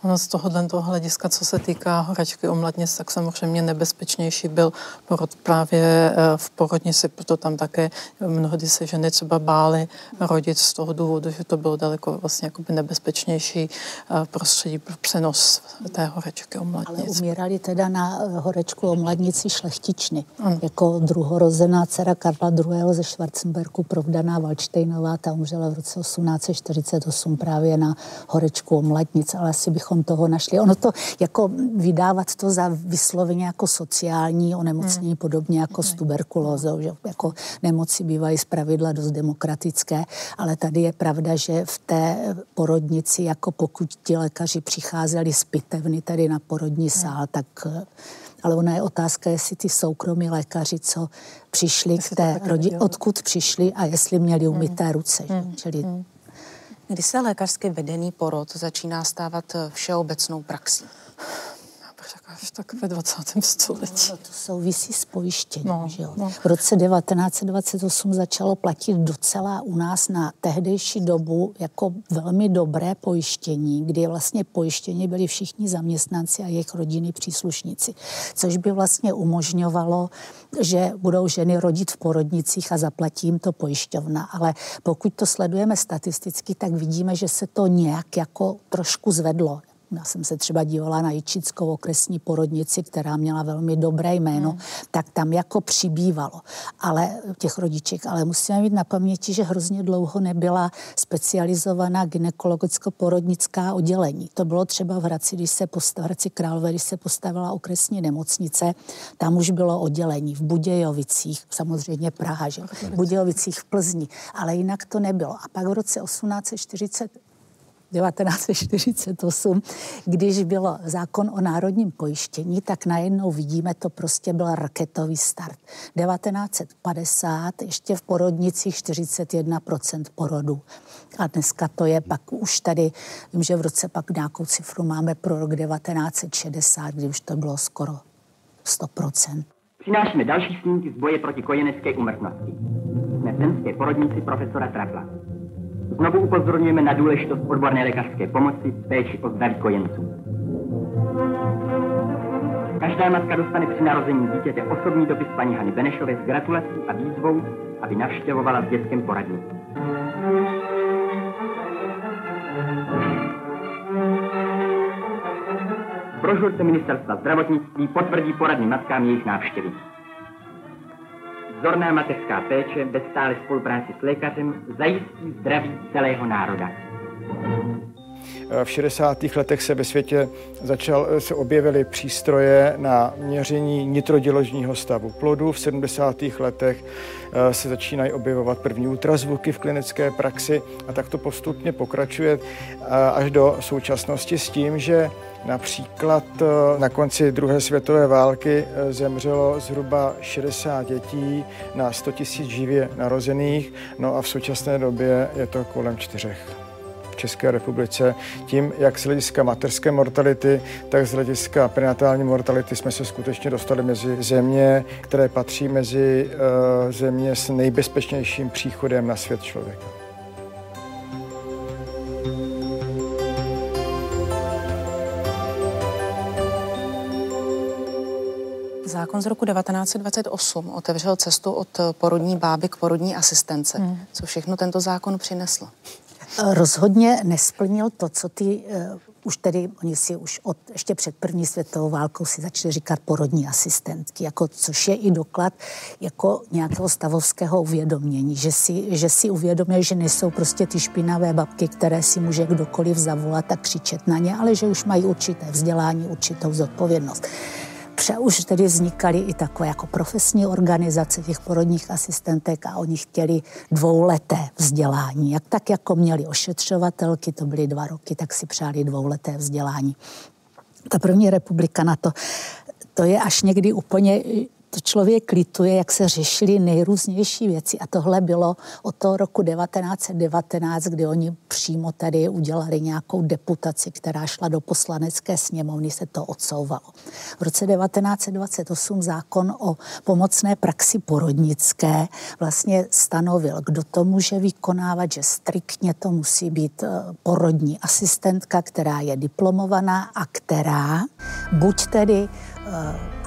Ono z tohohle toho hlediska, co se týká horečky o mladnic, tak samozřejmě nebezpečnější byl porod právě eh, v porodnici, proto tam také mnohdy se ženy třeba bály rodit z toho důvodu, že to bylo daleko vlastně jakoby nebezpečnější eh, prostředí pro přenos té horečky o mladnic. Ale umírali teda na eh, horečku o mladnici šlechtičny. Ano. Jako druhorozená dcera Karla II. ze Schwarzenberku, provdaná Valštejnová, ta umřela v roce 1848 právě na horečku o mladnic, ale asi bychom bychom toho našli. Ono to, jako vydávat to za vysloveně jako sociální onemocnění, hmm. podobně jako s tuberkulózou, že jako nemoci bývají z pravidla dost demokratické, ale tady je pravda, že v té porodnici, jako pokud ti lékaři přicházeli z pitevny tady na porodní hmm. sál, tak ale ona je otázka, jestli ty soukromí lékaři, co přišli jestli k té rodi, odkud přišli a jestli měli umyté hmm. ruce. Hmm. Čili hmm. Kdy se lékařsky vedený porod začíná stávat všeobecnou praxí? Až tak ve 20. století. No, to souvisí s pojištěním. No, že jo? No. V roce 1928 začalo platit docela u nás na tehdejší dobu jako velmi dobré pojištění, kdy vlastně pojištění byli všichni zaměstnanci a jejich rodiny příslušníci, což by vlastně umožňovalo, že budou ženy rodit v porodnicích a zaplatí jim to pojišťovna. Ale pokud to sledujeme statisticky, tak vidíme, že se to nějak jako trošku zvedlo. Já jsem se třeba dívala na Jičickou okresní porodnici, která měla velmi dobré jméno, hmm. tak tam jako přibývalo ale těch rodiček. Ale musíme mít na paměti, že hrozně dlouho nebyla specializovaná gynekologicko-porodnická oddělení. To bylo třeba v Hradci, když se postavila, v Hradci Králové, když se postavila okresní nemocnice, tam už bylo oddělení v Budějovicích, samozřejmě Praha, že? v Budějovicích v Plzni, ale jinak to nebylo. A pak v roce 1840 1948, když byl zákon o národním pojištění, tak najednou vidíme, to prostě byl raketový start. 1950 ještě v porodnicích 41% porodů. A dneska to je pak už tady, vím, že v roce pak nějakou cifru máme pro rok 1960, kdy už to bylo skoro 100%. Přinášíme další snímky z boje proti kojenecké umrtnosti. Jsme v porodnici profesora Trapla. Znovu upozorňujeme na důležitost odborné lékařské pomoci v péči o zdraví kojenců. Každá matka dostane při narození dítěte osobní dopis paní Hany Benešové s gratulací a výzvou, aby navštěvovala s dětském poradnici. Brožurce ministerstva zdravotnictví potvrdí poradní matkám jejich návštěvy. Vzorná mateřská péče bez stále spolupráci s lékařem zajistí zdraví celého národa. V 60. letech se ve světě začal, se objevily přístroje na měření nitroděložního stavu plodu. V 70. letech eh, se začínají objevovat první ultrazvuky v klinické praxi a tak to postupně pokračuje eh, až do současnosti s tím, že Například eh, na konci druhé světové války zemřelo zhruba 60 dětí na 100 000 živě narozených, no a v současné době je to kolem čtyřech. V České republice. Tím, jak z hlediska materské mortality, tak z hlediska prenatální mortality jsme se skutečně dostali mezi země, které patří mezi uh, země s nejbezpečnějším příchodem na svět člověka. Zákon z roku 1928 otevřel cestu od porodní báby k porodní asistence. Hmm. Co všechno tento zákon přinesl? Rozhodně nesplnil to, co ty uh, už tedy, oni si už od, ještě před první světovou válkou si začali říkat porodní asistentky, jako, což je i doklad jako nějakého stavovského uvědomění, že si, že si uvědomili, že nejsou prostě ty špinavé babky, které si může kdokoliv zavolat a křičet na ně, ale že už mají určité vzdělání, určitou zodpovědnost už tedy vznikaly i takové jako profesní organizace těch porodních asistentek a oni chtěli dvouleté vzdělání. Jak tak jako měli ošetřovatelky, to byly dva roky, tak si přáli dvouleté vzdělání. Ta první republika na to, to je až někdy úplně to člověk lituje, jak se řešily nejrůznější věci. A tohle bylo od toho roku 1919, kdy oni přímo tady udělali nějakou deputaci, která šla do poslanecké sněmovny, se to odsouvalo. V roce 1928 zákon o pomocné praxi porodnické vlastně stanovil, kdo to může vykonávat, že striktně to musí být eh, porodní asistentka, která je diplomovaná a která buď tedy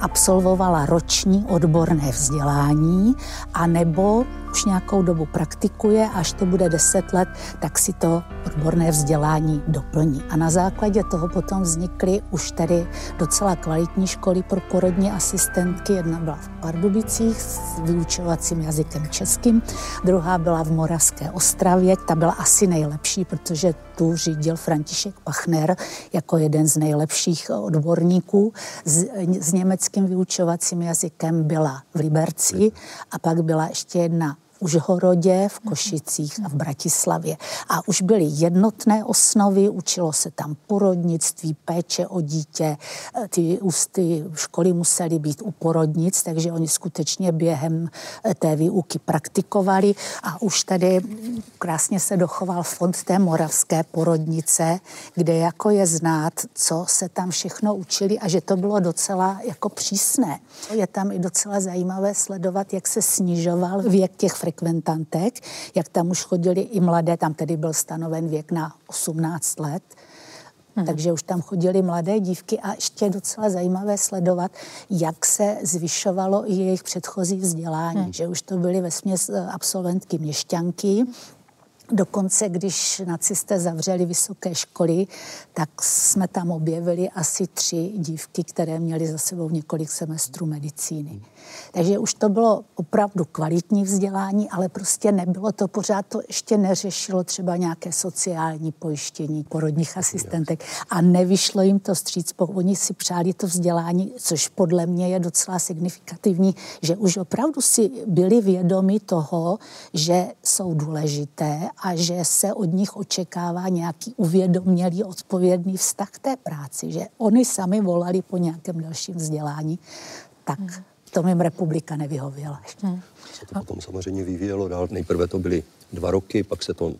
absolvovala roční odborné vzdělání a nebo už nějakou dobu praktikuje, až to bude 10 let, tak si to odborné vzdělání doplní. A na základě toho potom vznikly už tedy docela kvalitní školy pro porodní asistentky. Jedna byla v Pardubicích s vyučovacím jazykem českým, druhá byla v Moravské Ostravě, ta byla asi nejlepší, protože tu řídil František Pachner jako jeden z nejlepších odborníků. S, s německým vyučovacím jazykem byla v Liberci a pak byla ještě jedna Užhorodě, v Košicích a v Bratislavě. A už byly jednotné osnovy, učilo se tam porodnictví, péče o dítě, e, ty, ty školy musely být u porodnic, takže oni skutečně během e, té výuky praktikovali a už tady krásně se dochoval fond té moravské porodnice, kde jako je znát, co se tam všechno učili a že to bylo docela jako přísné. Je tam i docela zajímavé sledovat, jak se snižoval věk těch frekventantek, jak tam už chodili i mladé, tam tedy byl stanoven věk na 18 let, Hmm. Takže už tam chodili mladé dívky a ještě je docela zajímavé sledovat, jak se zvyšovalo i jejich předchozí vzdělání, hmm. že už to byly ve směs eh, absolventky měšťanky, Dokonce, když nacisté zavřeli vysoké školy, tak jsme tam objevili asi tři dívky, které měly za sebou několik semestrů medicíny. Takže už to bylo opravdu kvalitní vzdělání, ale prostě nebylo to pořád, to ještě neřešilo třeba nějaké sociální pojištění porodních asistentek a nevyšlo jim to stříc, oni si přáli to vzdělání, což podle mě je docela signifikativní, že už opravdu si byli vědomi toho, že jsou důležité a že se od nich očekává nějaký uvědomělý, odpovědný vztah k té práci, že oni sami volali po nějakém dalším vzdělání, tak hmm. to jim republika nevyhověla. Hmm. Se to potom samozřejmě vyvíjelo dál. Nejprve to byly dva roky, pak se to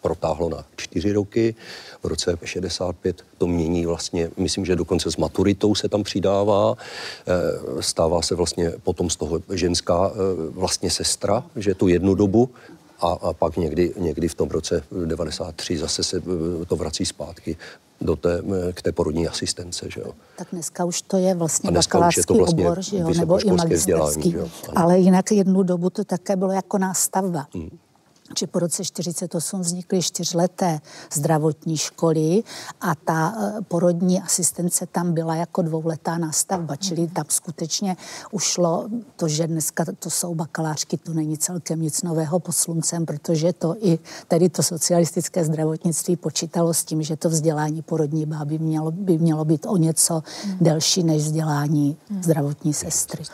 protáhlo na čtyři roky. V roce 65 to mění vlastně, myslím, že dokonce s maturitou se tam přidává. Eh, stává se vlastně potom z toho ženská eh, vlastně sestra, že tu jednu dobu a, a pak někdy, někdy v tom roce 93 zase se eh, to vrací zpátky do té, k té porodní asistence. Že jo. Tak dneska už to je vlastně bakalářský vlastně obor, že jo, nebo i magisterský. Ale jinak jednu dobu to také bylo jako nástavba. Hmm že po roce 48 vznikly čtyřleté zdravotní školy a ta eh, porodní asistence tam byla jako dvouletá nástavba, čili tam skutečně ušlo to, že dneska to jsou bakalářky, to není celkem nic nového pod sluncem, protože to i tedy to socialistické zdravotnictví počítalo s tím, že to vzdělání porodní báby mělo, by mělo být o něco hmm. delší než vzdělání hmm. zdravotní sestry.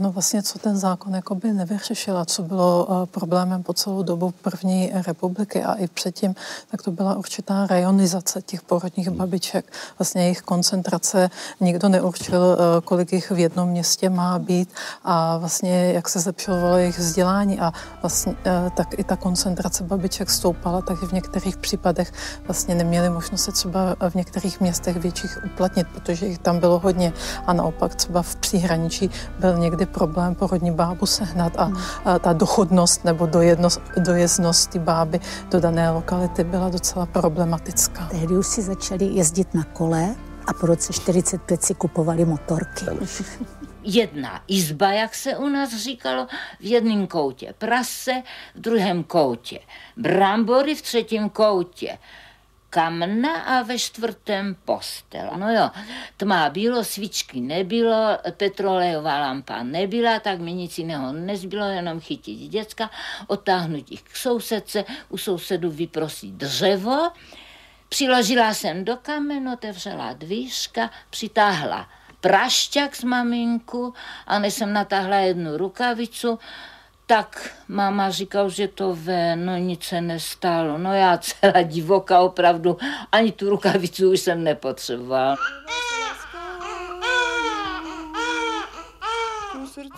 No vlastně, co ten zákon jakoby nevyřešil a co bylo uh, problémem po celou dobu, první republiky a i předtím, tak to byla určitá rajonizace těch porodních babiček. Vlastně jejich koncentrace, nikdo neurčil, eh, kolik jich v jednom městě má být a vlastně jak se zlepšovalo jejich vzdělání a vlastně eh, tak i ta koncentrace babiček stoupala, tak i v některých případech vlastně neměli možnost se třeba v některých městech větších uplatnit, protože jich tam bylo hodně a naopak třeba v příhraničí byl někdy problém porodní bábu sehnat a, a ta dochodnost nebo dojednost, dojezdnost ty báby do dané lokality byla docela problematická. Tehdy už si začali jezdit na kole a po roce 45 si kupovali motorky. (laughs) jedna izba, jak se u nás říkalo, v jednom koutě prase, v druhém koutě brambory, v třetím koutě kamna a ve čtvrtém postel. No jo, tmá bylo, svíčky nebylo, petrolejová lampa nebyla, tak mi nic jiného nezbylo, jenom chytit děcka, otáhnout jich k sousedce, u sousedu vyprosit dřevo, přiložila jsem do kamen, otevřela dvířka, přitáhla prašťák z maminku a než jsem natáhla jednu rukavicu, tak máma říkal, že to ve, no nic se nestalo. No já celá divoká opravdu, ani tu rukavicu už jsem nepotřeboval.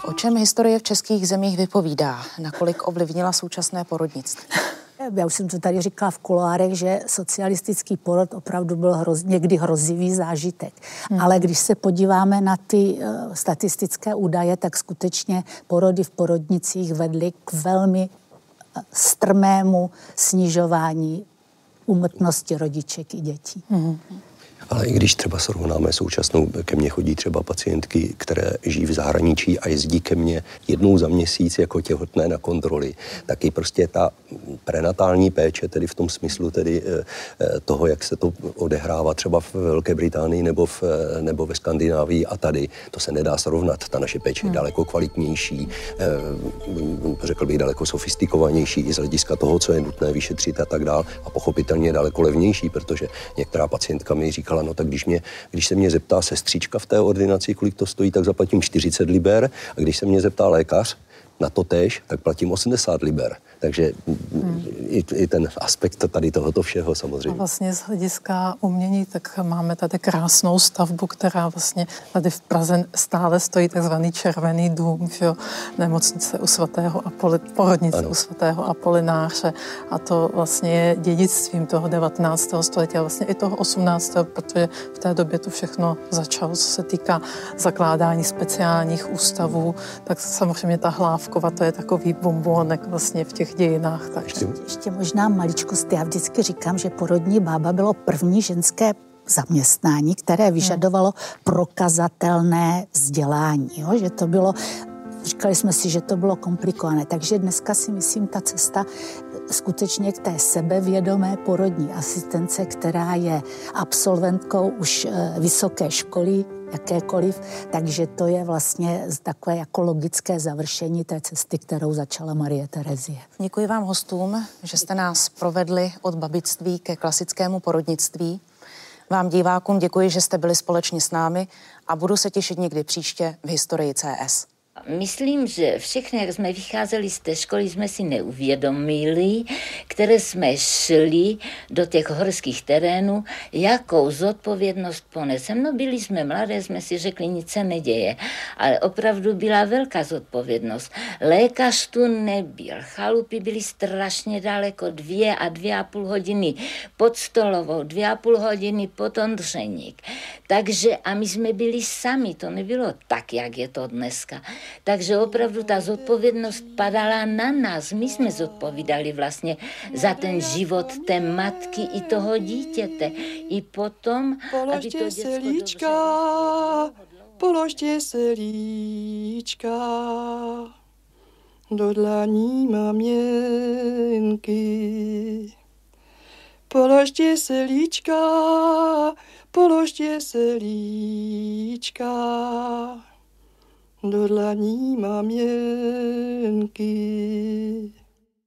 O čem historie v českých zemích vypovídá? Nakolik ovlivnila současné porodnictví? Já už jsem to tady říkala v kuloárech, že socialistický porod opravdu byl hroz, někdy hrozivý zážitek. Hmm. Ale když se podíváme na ty uh, statistické údaje, tak skutečně porody v porodnicích vedly k velmi uh, strmému snižování úmrtnosti rodiček i dětí. Hmm. Ale i když třeba srovnáme současnou, ke mně chodí třeba pacientky, které žijí v zahraničí a jezdí ke mně jednou za měsíc jako těhotné na kontroly, tak i prostě ta prenatální péče, tedy v tom smyslu tedy eh, eh, toho, jak se to odehrává třeba v Velké Británii nebo, v, eh, nebo ve Skandinávii a tady, to se nedá srovnat. Ta naše péče je hmm. daleko kvalitnější, řekl bych daleko sofistikovanější i z hlediska toho, co je nutné vyšetřit a tak dál. A pochopitelně daleko levnější, protože některá pacientka mi říká, říkala, no tak když, mě, když se mě zeptá sestřička v té ordinaci, kolik to stojí, tak zaplatím 40 liber a když se mě zeptá lékař na to tež, tak platím 80 liber. Takže hmm. i, i ten aspekt tady tohoto všeho samozřejmě. A vlastně z hlediska umění, tak máme tady krásnou stavbu, která vlastně tady v Praze stále stojí takzvaný červený dům, že jo, nemocnice u svatého Apoli, porodnice ano. u svatého Apolináře a to vlastně je dědictvím toho 19. století a vlastně i toho 18. protože v té době to všechno začalo, co se týká zakládání speciálních ústavů, tak samozřejmě ta hlávkova, to je takový bombonek vlastně v těch dějinách. Tak. Ještě, ještě možná maličkost. Já vždycky říkám, že porodní bába bylo první ženské zaměstnání, které vyžadovalo prokazatelné vzdělání. Jo? Že to bylo Říkali jsme si, že to bylo komplikované, takže dneska si myslím, ta cesta skutečně k té sebevědomé porodní asistence, která je absolventkou už eh, vysoké školy, jakékoliv, takže to je vlastně takové jako logické završení té cesty, kterou začala Marie Terezie. Děkuji vám hostům, že jste nás provedli od babictví ke klasickému porodnictví. Vám divákům děkuji, že jste byli společně s námi a budu se těšit někdy příště v historii CS. Myslím, že všechny, jak jsme vycházeli z té školy, jsme si neuvědomili, které jsme šli do těch horských terénů, jakou zodpovědnost ponesem. No byli jsme mladé, jsme si řekli, nic se neděje, ale opravdu byla velká zodpovědnost. Lékař tu nebyl, chalupy byly strašně daleko, dvě a dvě a půl hodiny pod stolovou, dvě a půl hodiny pod Ondřeník. Takže a my jsme byli sami, to nebylo tak, jak je to dneska. Takže opravdu ta zodpovědnost padala na nás. My jsme zodpovídali vlastně za ten život té matky i toho dítěte. I potom, Položte aby to se líčka, položte se líčka do dlaní maměnky. Položte se líčka, položte se líčka do dlaní maměnky.